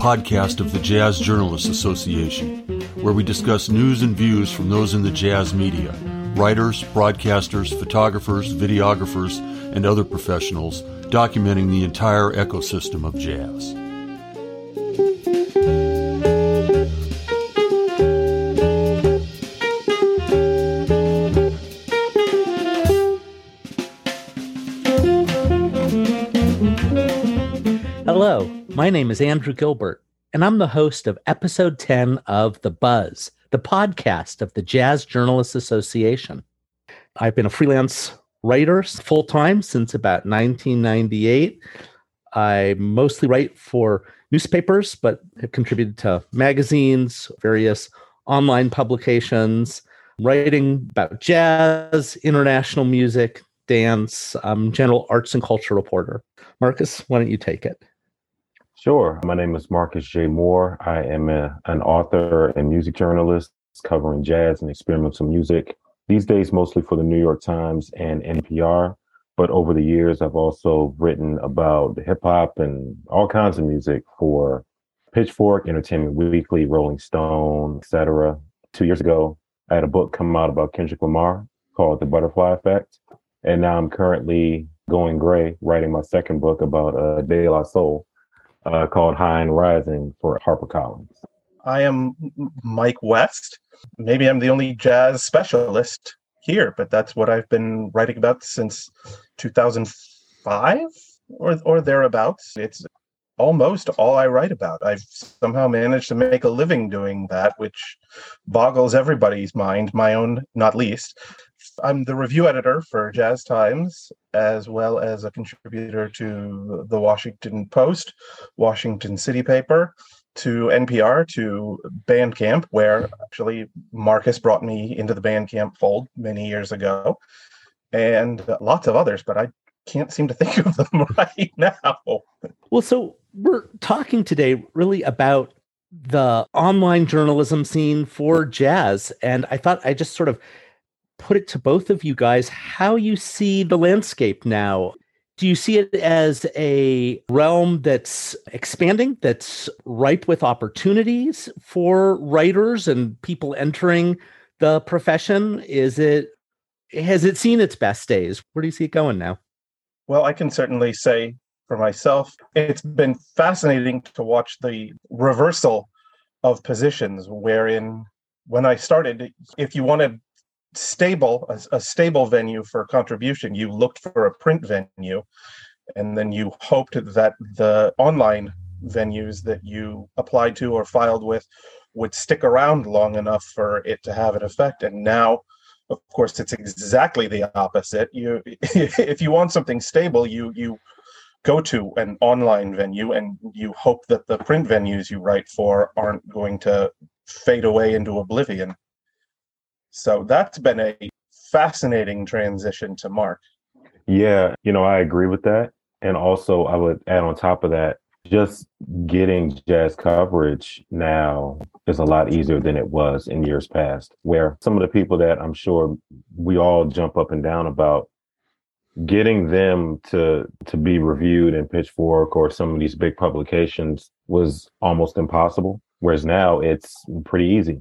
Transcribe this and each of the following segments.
podcast of the Jazz Journalists Association, where we discuss news and views from those in the jazz media writers, broadcasters, photographers, videographers, and other professionals documenting the entire ecosystem of jazz. Hello, my name is Andrew Gilbert, and I'm the host of episode 10 of The Buzz, the podcast of the Jazz Journalists Association. I've been a freelance writer full time since about 1998. I mostly write for newspapers, but have contributed to magazines, various online publications, writing about jazz, international music, dance, um, general arts and culture reporter. Marcus, why don't you take it? Sure. My name is Marcus J. Moore. I am a, an author and music journalist covering jazz and experimental music. These days, mostly for the New York Times and NPR. But over the years, I've also written about hip hop and all kinds of music for Pitchfork, Entertainment Weekly, Rolling Stone, etc. Two years ago, I had a book come out about Kendrick Lamar called The Butterfly Effect. And now I'm currently going gray, writing my second book about uh, De La Soul uh, called High and Rising for HarperCollins. I am Mike West. Maybe I'm the only jazz specialist here, but that's what I've been writing about since 2005 or or thereabouts. It's almost all I write about. I've somehow managed to make a living doing that, which boggles everybody's mind, my own not least. I'm the review editor for Jazz Times, as well as a contributor to the Washington Post, Washington City Paper, to NPR, to Bandcamp, where actually Marcus brought me into the Bandcamp fold many years ago, and lots of others, but I can't seem to think of them right now. Well, so we're talking today really about the online journalism scene for jazz. And I thought I just sort of put it to both of you guys how you see the landscape now. Do you see it as a realm that's expanding, that's ripe with opportunities for writers and people entering the profession? Is it has it seen its best days? Where do you see it going now? Well, I can certainly say for myself, it's been fascinating to watch the reversal of positions wherein when I started, if you wanted stable a, a, stable venue for contribution. You looked for a print venue and then you hoped that the online venues that you applied to or filed with would stick around long enough for it to have an effect. And now of course it's exactly the opposite. You if you want something stable you you go to an online venue and you hope that the print venues you write for aren't going to fade away into oblivion so that's been a fascinating transition to Mark. Yeah, you know, I agree with that. And also, I would add on top of that, just getting jazz coverage now is a lot easier than it was in years past, where some of the people that I'm sure we all jump up and down about getting them to to be reviewed in pitchfork or some of these big publications was almost impossible whereas now it's pretty easy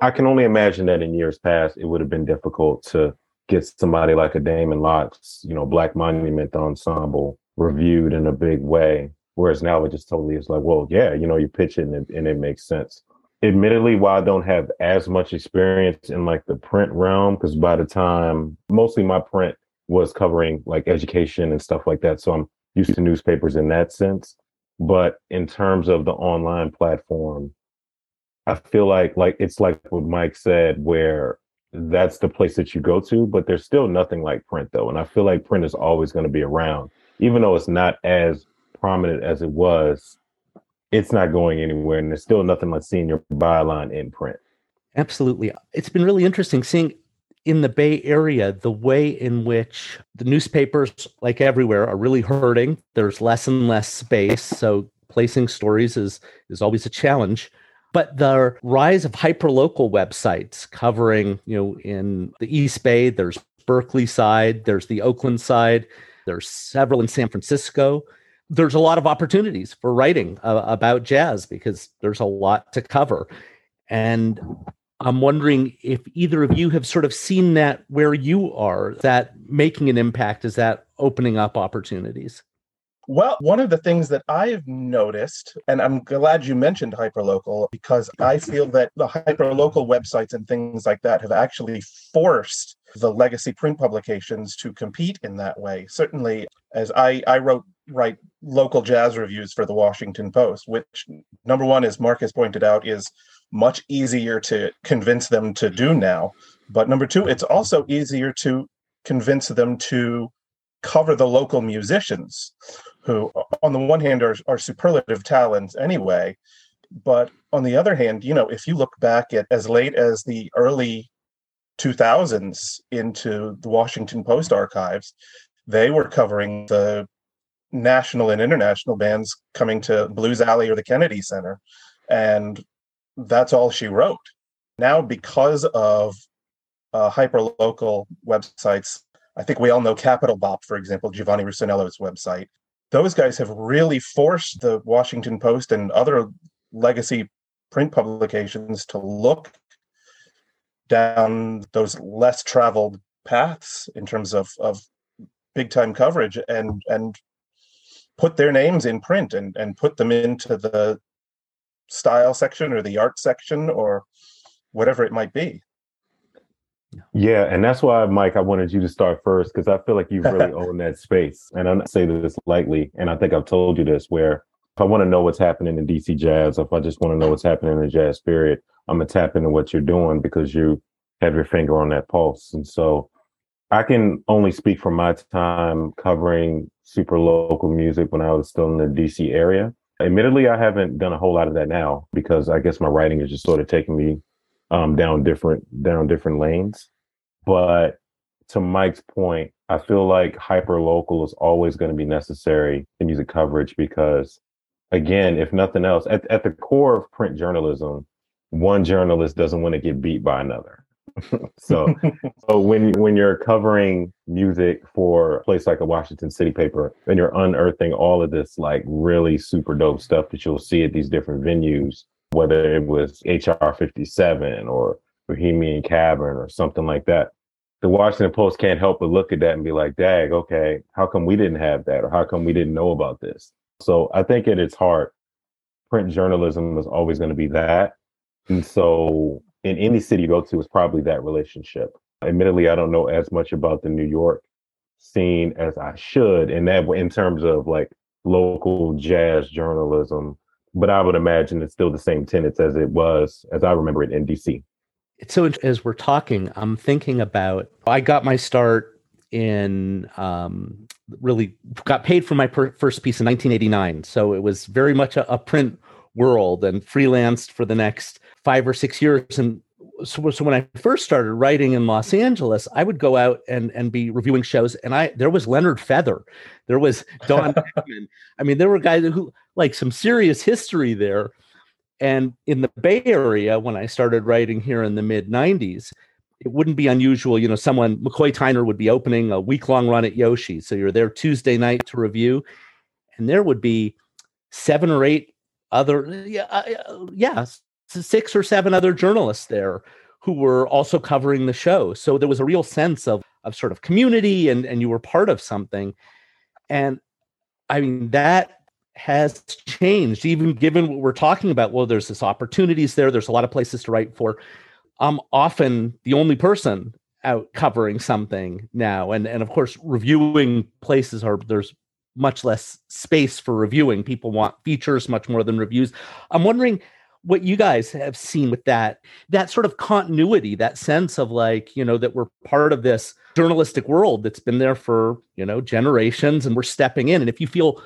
I can only imagine that in years past, it would have been difficult to get somebody like a Damon Locks, you know, Black Monument Ensemble reviewed in a big way. Whereas now it just totally is like, well, yeah, you know, you pitch it and it, and it makes sense. Admittedly, while I don't have as much experience in like the print realm, because by the time mostly my print was covering like education and stuff like that. So I'm used to newspapers in that sense. But in terms of the online platform, I feel like like it's like what Mike said, where that's the place that you go to, but there's still nothing like print though. And I feel like print is always going to be around, even though it's not as prominent as it was. It's not going anywhere, and there's still nothing like seeing your byline in print. Absolutely, it's been really interesting seeing in the Bay Area the way in which the newspapers, like everywhere, are really hurting. There's less and less space, so placing stories is is always a challenge but the rise of hyperlocal websites covering, you know, in the East Bay, there's Berkeleyside, there's the Oaklandside, there's several in San Francisco. there's a lot of opportunities for writing uh, about jazz because there's a lot to cover. And I'm wondering if either of you have sort of seen that where you are, that making an impact, is that opening up opportunities? Well, one of the things that I've noticed, and I'm glad you mentioned hyperlocal because I feel that the hyperlocal websites and things like that have actually forced the legacy print publications to compete in that way. Certainly, as I, I wrote write local jazz reviews for the Washington Post, which number one, as Marcus pointed out, is much easier to convince them to do now. But number two, it's also easier to convince them to cover the local musicians who on the one hand are, are superlative talents anyway but on the other hand you know if you look back at as late as the early 2000s into the washington post archives they were covering the national and international bands coming to blues alley or the kennedy center and that's all she wrote now because of uh, hyper local websites I think we all know Capital Bop, for example, Giovanni Russonello's website. Those guys have really forced the Washington Post and other legacy print publications to look down those less traveled paths in terms of, of big time coverage and and put their names in print and, and put them into the style section or the art section or whatever it might be. Yeah, and that's why, Mike, I wanted you to start first because I feel like you really own that space. And I'm not saying this lightly, and I think I've told you this, where if I want to know what's happening in DC jazz, if I just want to know what's happening in the jazz spirit, I'm gonna tap into what you're doing because you have your finger on that pulse. And so I can only speak from my time covering super local music when I was still in the DC area. Admittedly, I haven't done a whole lot of that now because I guess my writing is just sort of taking me um, down different down different lanes. But to Mike's point, I feel like hyper local is always going to be necessary in music coverage because, again, if nothing else, at, at the core of print journalism, one journalist doesn't want to get beat by another. so, so when when you're covering music for a place like a Washington City paper, and you're unearthing all of this like really super dope stuff that you'll see at these different venues, whether it was HR 57 or Bohemian Cavern or something like that. The Washington Post can't help but look at that and be like, dag, okay, how come we didn't have that? Or how come we didn't know about this? So I think at its heart, print journalism is always going to be that. And so in any city you go to, it's probably that relationship. Admittedly, I don't know as much about the New York scene as I should, and that in terms of like local jazz journalism but I would imagine it's still the same tenets as it was, as I remember it in DC. So as we're talking, I'm thinking about I got my start in um, really got paid for my per- first piece in 1989. So it was very much a, a print world and freelanced for the next five or six years. And so, so when I first started writing in Los Angeles, I would go out and and be reviewing shows, and I there was Leonard Feather, there was Don I mean, there were guys who like some serious history there. And in the Bay Area, when I started writing here in the mid '90s, it wouldn't be unusual. You know, someone McCoy Tyner would be opening a week long run at Yoshi, so you're there Tuesday night to review, and there would be seven or eight other yeah uh, yeah six or seven other journalists there who were also covering the show. So there was a real sense of of sort of community and and you were part of something. And I mean that has changed even given what we're talking about well there's this opportunities there there's a lot of places to write for i'm often the only person out covering something now and and of course reviewing places are there's much less space for reviewing people want features much more than reviews i'm wondering what you guys have seen with that that sort of continuity that sense of like you know that we're part of this journalistic world that's been there for you know generations and we're stepping in. And if you feel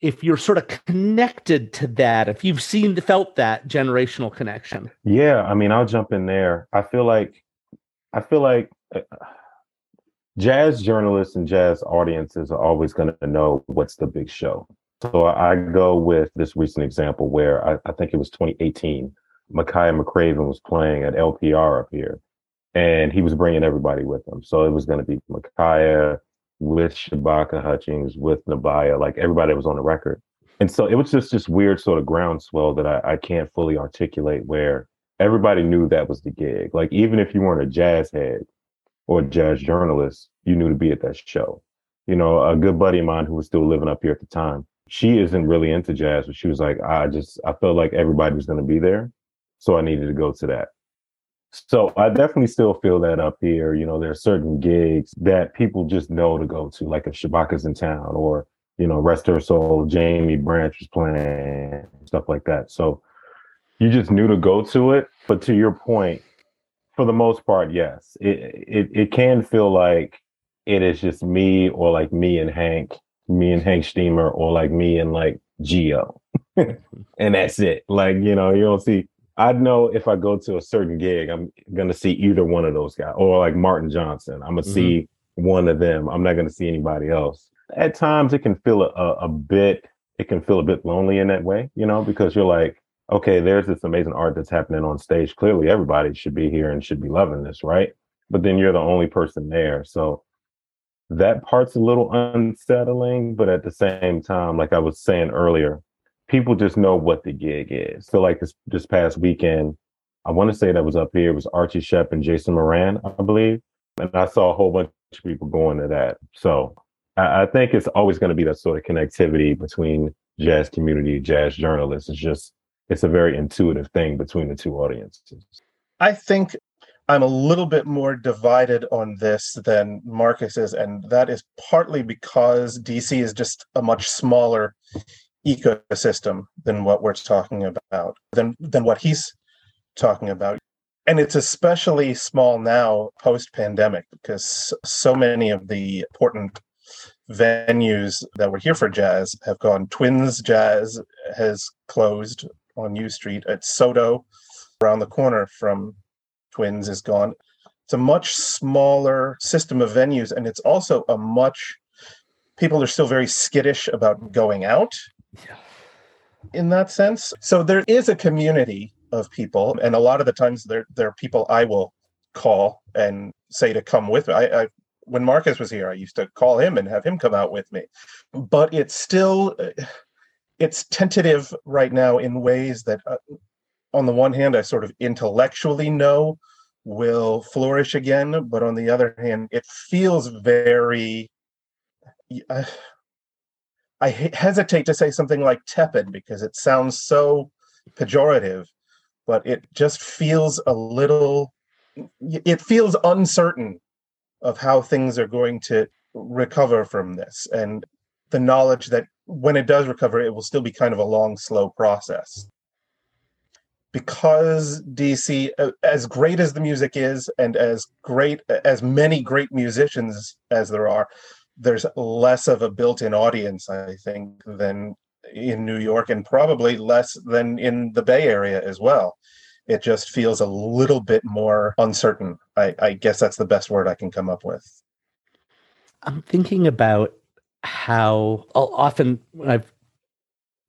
if you're sort of connected to that if you've seen felt that generational connection. Yeah i mean i'll jump in there. I feel like i feel like uh, jazz journalists and jazz audiences are always going to know what's the big show so I go with this recent example where I, I think it was 2018. Makaya McCraven was playing at LPR up here, and he was bringing everybody with him. So it was going to be Makaya, with Shabaka Hutchings, with Nubya, like everybody was on the record. And so it was just this weird sort of groundswell that I, I can't fully articulate where everybody knew that was the gig. Like even if you weren't a jazz head or a jazz journalist, you knew to be at that show. You know, a good buddy of mine who was still living up here at the time, she isn't really into jazz, but she was like, I just I felt like everybody was gonna be there. So I needed to go to that. So I definitely still feel that up here. You know, there are certain gigs that people just know to go to, like if Shabaka's in town or, you know, Rest Her Soul, Jaimie Branch was playing, stuff like that. So you just knew to go to it. But to your point, for the most part, yes. It it it can feel like it is just me or like me and Hank, me and Hank Shteamer, or like me and like Geo. and that's it. Like, you know, you don't see I know if I go to a certain gig, I'm gonna see either one of those guys, or like Martin Johnson. I'm gonna mm-hmm. see one of them. I'm not gonna see anybody else. At times, it can feel a, a bit. It can feel a bit lonely in that way, you know, because you're like, okay, there's this amazing art that's happening on stage. Clearly, everybody should be here and should be loving this, right? But then you're the only person there, so that part's a little unsettling. But at the same time, like I was saying earlier, people just know what the gig is. So like this this past weekend, I want to say that was up here. It was Archie Shepp and Jason Moran, I believe, and I saw a whole bunch of people going to that. So I, I think it's always going to be that sort of connectivity between jazz community, jazz journalists. It's just it's a very intuitive thing between the two audiences. I think I'm a little bit more divided on this than Marcus is, and that is partly because DC is just a much smaller ecosystem than what we're talking about, than than what he's talking about. And it's especially small now post pandemic because so many of the important venues that were here for jazz have gone. Twins Jazz has closed on U Street at Sotto around the corner from Twins is gone. It's a much smaller system of venues, and it's also a much people are still very skittish about going out yeah. in that sense. So there is a community of people, and a lot of the times there there are people I will call and say to come with me. I, I when Marcus was here, I used to call him and have him come out with me. But it's still it's tentative right now in ways that, uh, on the one hand, I sort of intellectually know will flourish again, but on the other hand, it feels very. Uh, I hesitate to say something like tepid because it sounds so pejorative, but it just feels a little, it feels uncertain of how things are going to recover from this. And the knowledge that when it does recover, it will still be kind of a long, slow process. Because DC, uh, as great as the music is, and as great as many great musicians as there are, there's less of a built-in audience, I think, than in New York, and probably less than in the Bay Area as well. It just feels a little bit more uncertain. I, I guess that's the best word I can come up with. I'm thinking about how often when I've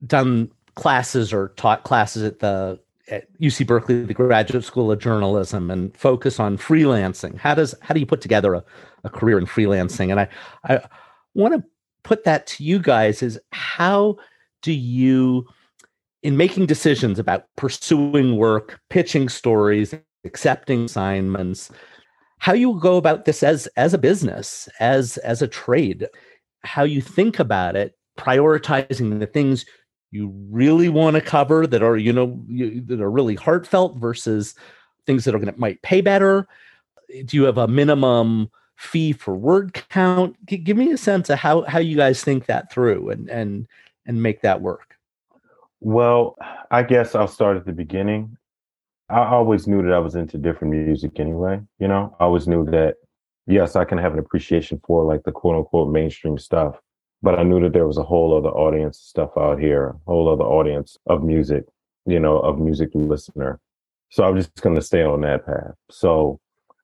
done classes or taught classes at the at UC Berkeley, the Graduate School of Journalism, and focus on freelancing. How does how do you put together a, a career in freelancing? And I I want to put that to you guys is how do you in making decisions about pursuing work, pitching stories, accepting assignments, how you go about this as as a business, as as a trade, how you think about it, prioritizing the things you really want to cover that are you know you, that are really heartfelt versus things that are going to might pay better. Do you have a minimum fee for word count? G- give me a sense of how how you guys think that through and and and make that work. Well i guess i'll start at the beginning. I always knew that i was into different music anyway you know? I always knew that yes i can have an appreciation for like the quote unquote mainstream stuff but I knew that there was a whole other audience of stuff out here, a whole other audience of music, you know, of music listener. So I'm just going to stay on that path. So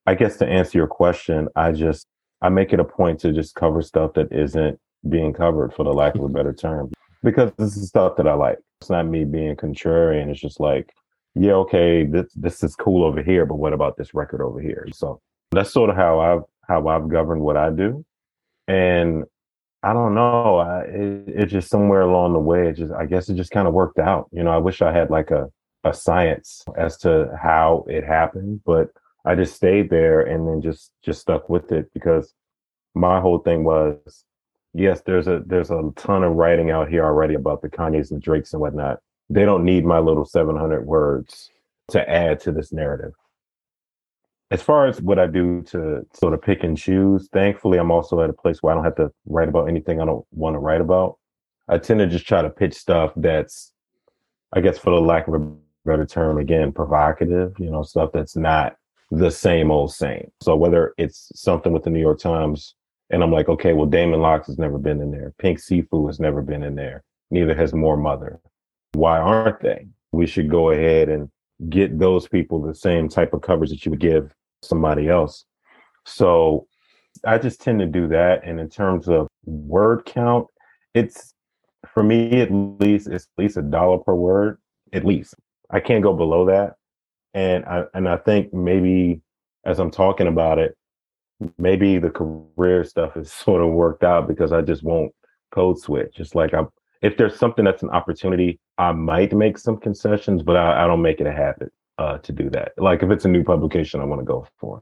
I guess to answer your question, I just I make it a point to just cover stuff that isn't being covered, for the lack of a mm-hmm. better term, because this is stuff that I like. It's not me being contrarian. It's just like, yeah, okay, this this is cool over here, but what about this record over here? So that's sort of how I've how I've governed what I do. And I don't know. I, it, it just somewhere along the way, it just I guess it just kind of worked out. You know, I wish I had like a a science as to how it happened, but I just stayed there and then just just stuck with it because my whole thing was yes, there's a there's a ton of writing out here already about the Kanyes and Drakes and whatnot. They don't need my little 700 words to add to this narrative. As far as what I do to sort of pick and choose, thankfully, I'm also at a place where I don't have to write about anything I don't want to write about. I tend to just try to pitch stuff that's, I guess, for the lack of a better term, again, provocative, you know, stuff that's not the same old same. So whether it's something with the New York Times and I'm like, okay, well, Damon Locks has never been in there. Pink Siifu has never been in there. Neither has Moor Mother. Why aren't they? We should go ahead and get those people the same type of coverage that you would give somebody else. So I just tend to do that. And in terms of word count, it's for me at least it's at least a dollar per word, at least. I can't go below that. And I and I think maybe as I'm talking about it, maybe the career stuff is sort of worked out because I just won't code switch. It's like I if there's something that's an opportunity, I might make some concessions, but I, I don't make it a habit uh, to do that. Like if it's a new publication, I want to go for.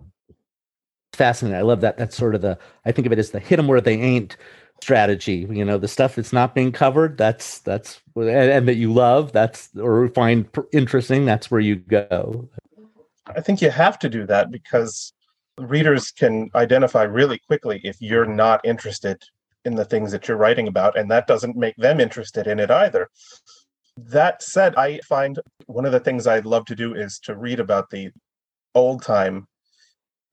Fascinating. I love that. That's sort of the. I think of it as the hit them where they ain't strategy. You know, the stuff that's not being covered. That's that's and, and that you love. That's or find interesting. That's where you go. I think you have to do that because readers can identify really quickly if you're not interested in the things that you're writing about, and that doesn't make them interested in it either. That said, I find one of the things I love to do is to read about the old time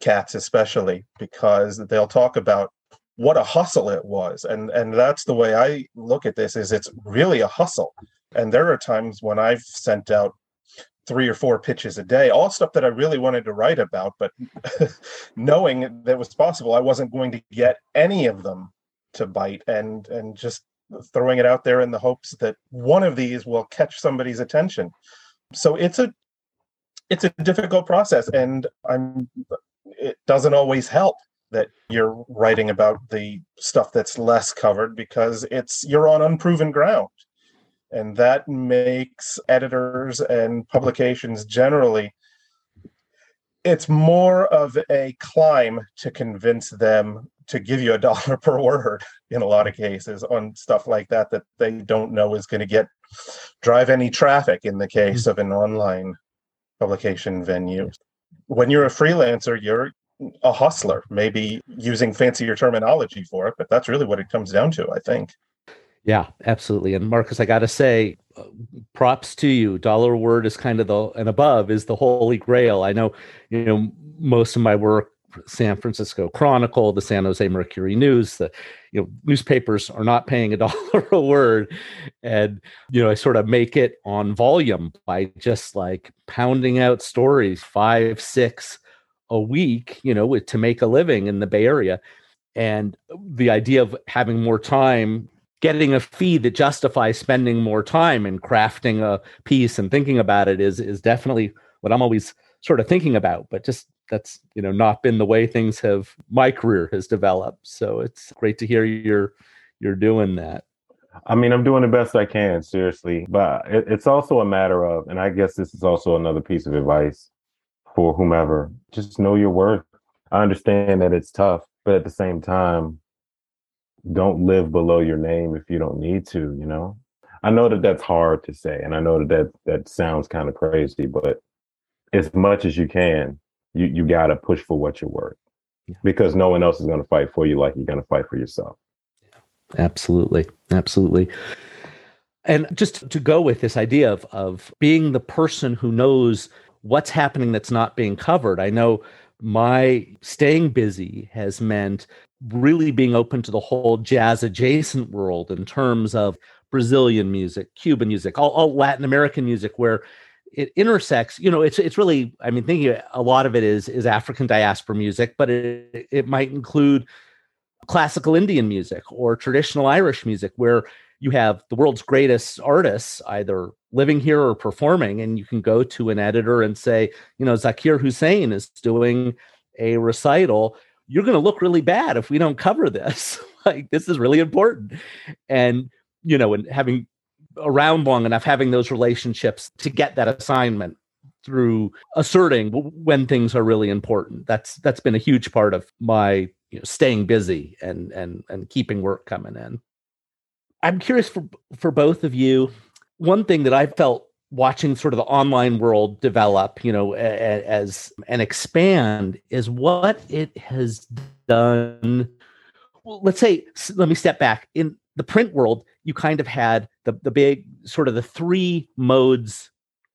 cats, especially because they'll talk about what a hustle it was. And and that's the way I look at this is it's really a hustle. And there are times when I've sent out three or four pitches a day, all stuff that I really wanted to write about, but knowing that was possible, I wasn't going to get any of them to bite and and just throwing it out there in the hopes that one of these will catch somebody's attention. So it's a it's a difficult process and I'm it doesn't always help that you're writing about the stuff that's less covered because it's you're on unproven ground and that makes editors and publications generally it's more of a climb to convince them to give you a dollar per word in a lot of cases on stuff like that that they don't know is going to get drive any traffic in the case mm-hmm. of an online publication venue when you're a freelancer you're a hustler maybe using fancier terminology for it but that's really what it comes down to i think yeah, absolutely. And Marcus, I got to say, uh, props to you. Dollar word is kind of the and above is the holy grail. I know, you know, most of my work, San Francisco Chronicle, the San Jose Mercury News, the you know newspapers are not paying a dollar a word, and you know I sort of make it on volume by just like pounding out stories five, six a week, you know, to make a living in the Bay Area. And the idea of having more time getting a fee that justifies spending more time and crafting a piece and thinking about it is is definitely what I'm always sort of thinking about. But just that's you know not been the way things have my career has developed. So it's great to hear you're you're doing that. I mean, I'm doing the best I can, seriously. But it, it's also a matter of, and I guess this is also another piece of advice for whomever: just know your worth. I understand that it's tough, but at the same time, don't live below your name if you don't need to you know i know that that's hard to say and i know that that, that sounds kind of crazy but as much as you can you you got to push for what you're worth yeah. because no one else is going to fight for you like you're going to fight for yourself. Absolutely. Absolutely. And just to go with this idea of of being the person who knows what's happening that's not being covered i know my staying busy has meant really being open to the whole jazz adjacent world in terms of Brazilian music, Cuban music, all, all, Latin American music, where it intersects. You know, it's it's really. I mean, thinking a lot of it is is African diaspora music, but it it might include classical Indian music or traditional Irish music, where you have the world's greatest artists either living here or performing, and you can go to an editor and say, you know, Zakir Hussain is doing a recital you're going to look really bad if we don't cover this. like, this is really important. And, you know, and having around long enough, having those relationships to get that assignment through asserting when things are really important. That's that's been a huge part of my you know, staying busy and and and keeping work coming in. I'm curious for for both of you. One thing that I felt watching sort of the online world develop, you know, as and expand is what it has done. Well, let's say, let me step back. In the print world, you kind of had the the big sort of the three modes,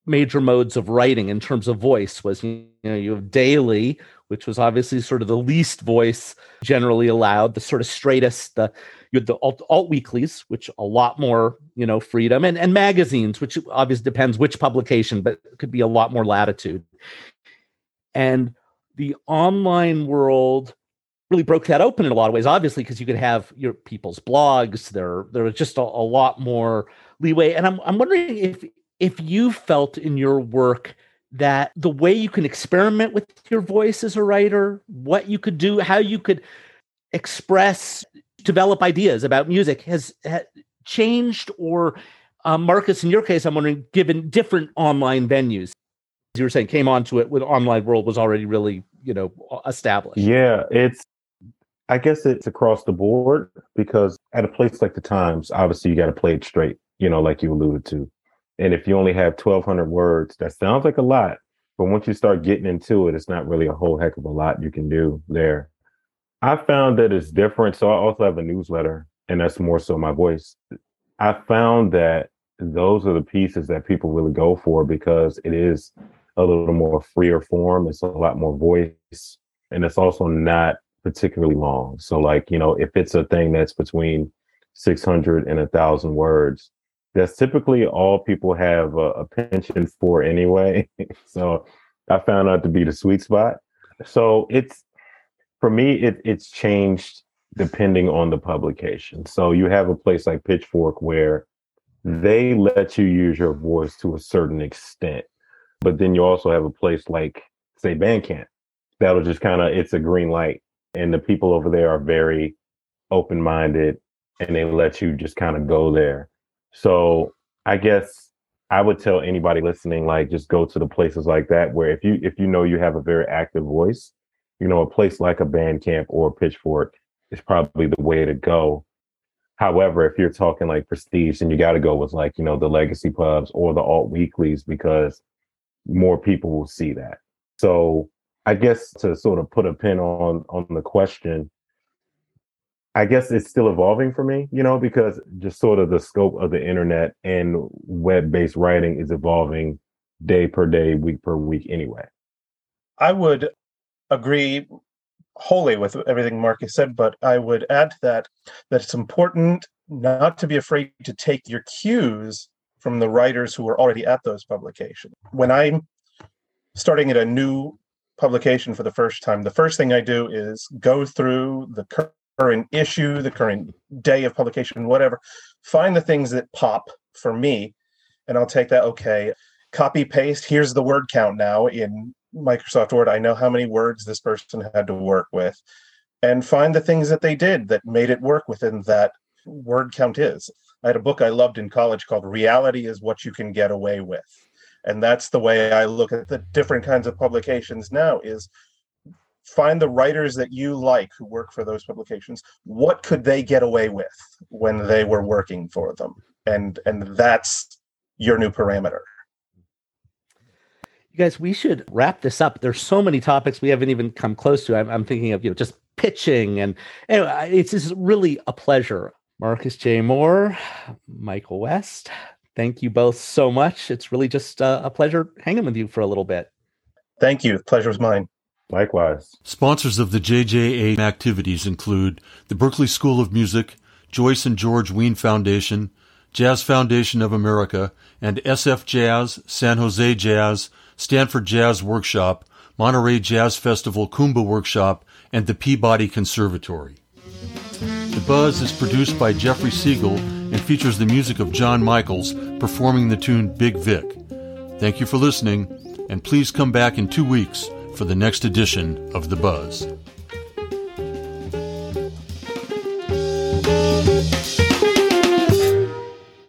major modes of writing in terms of voice was you know you have daily, which was obviously sort of the least voice generally allowed, the sort of straightest, the you had the alt, alt, weeklies, which a lot more, you know, freedom, and and magazines, which obviously depends which publication, but could be a lot more latitude. And the online world really broke that open in a lot of ways, obviously, because you could have your people's blogs. There, there was just a, a lot more leeway. And I'm I'm wondering if if you felt in your work that the way you can experiment with your voice as a writer, what you could do, how you could express develop ideas about music has, has changed or um, marcus in your case i'm wondering given different online venues you were saying came onto it with online world was already really you know established yeah it's i guess it's across the board because at a place like the times obviously you got to play it straight you know like you alluded to and if you only have 1200 words that sounds like a lot but once you start getting into it it's not really a whole heck of a lot you can do there I found that it's different. So I also have a newsletter, and that's more so my voice. I found that those are the pieces that people really go for because it is a little more freer form. It's a lot more voice, and it's also not particularly long. So, like, you know, if it's a thing that's between 600 and a thousand words, that's typically all people have a, a penchant for anyway. so, I found out to be the sweet spot. So, it's for me, it, it's changed depending on the publication. So you have a place like Pitchfork where they let you use your voice to a certain extent. But then you also have a place like, say, Bandcamp, that'll just kind of, it's a green light. And the people over there are very open minded and they let you just kind of go there. So I guess I would tell anybody listening, like, just go to the places like that where if you if you know you have a very active voice, you know, a place like a Bandcamp or a Pitchfork is probably the way to go. However, if you're talking like prestige, then you got to go with like, you know, the legacy pubs or the alt weeklies because more people will see that. So I guess to sort of put a pin on on the question, I guess it's still evolving for me, you know, because just sort of the scope of the internet and web-based writing is evolving day per day, week per week anyway. I would agree wholly with everything Marcus said, but I would add to that that it's important not to be afraid to take your cues from the writers who are already at those publications. When I'm starting at a new publication for the first time, the first thing I do is go through the current issue, the current day of publication, whatever, find the things that pop for me, and I'll take that, okay, copy paste, here's the word count now in Microsoft Word, I know how many words this person had to work with and find the things that they did that made it work within that word count is. I had a book I loved in college called Reality is What You Can Get Away With. And that's the way I look at the different kinds of publications now is find the writers that you like who work for those publications. What could they get away with when they were working for them? And and that's your new parameter you guys, we should wrap this up. There's so many topics we haven't even come close to. I'm, I'm thinking of you know just pitching, and anyway, it's just really a pleasure. Marcus J. Moore, Michael West, thank you both so much. It's really just uh, a pleasure hanging with you for a little bit. Thank you. The pleasure was mine. Likewise. Sponsors of the JJA activities include the Berklee School of Music, Joyce and George Wein Foundation, Jazz Foundation of America, and SF Jazz, San Jose Jazz, Stanford Jazz Workshop, Monterey Jazz Festival Kuumbwa Workshop, and the Peabody Conservatory. The Buzz is produced by Jeffrey Siegel and features the music of John Michaels performing the tune Big Vic. Thank you for listening, and please come back in two weeks for the next edition of The Buzz.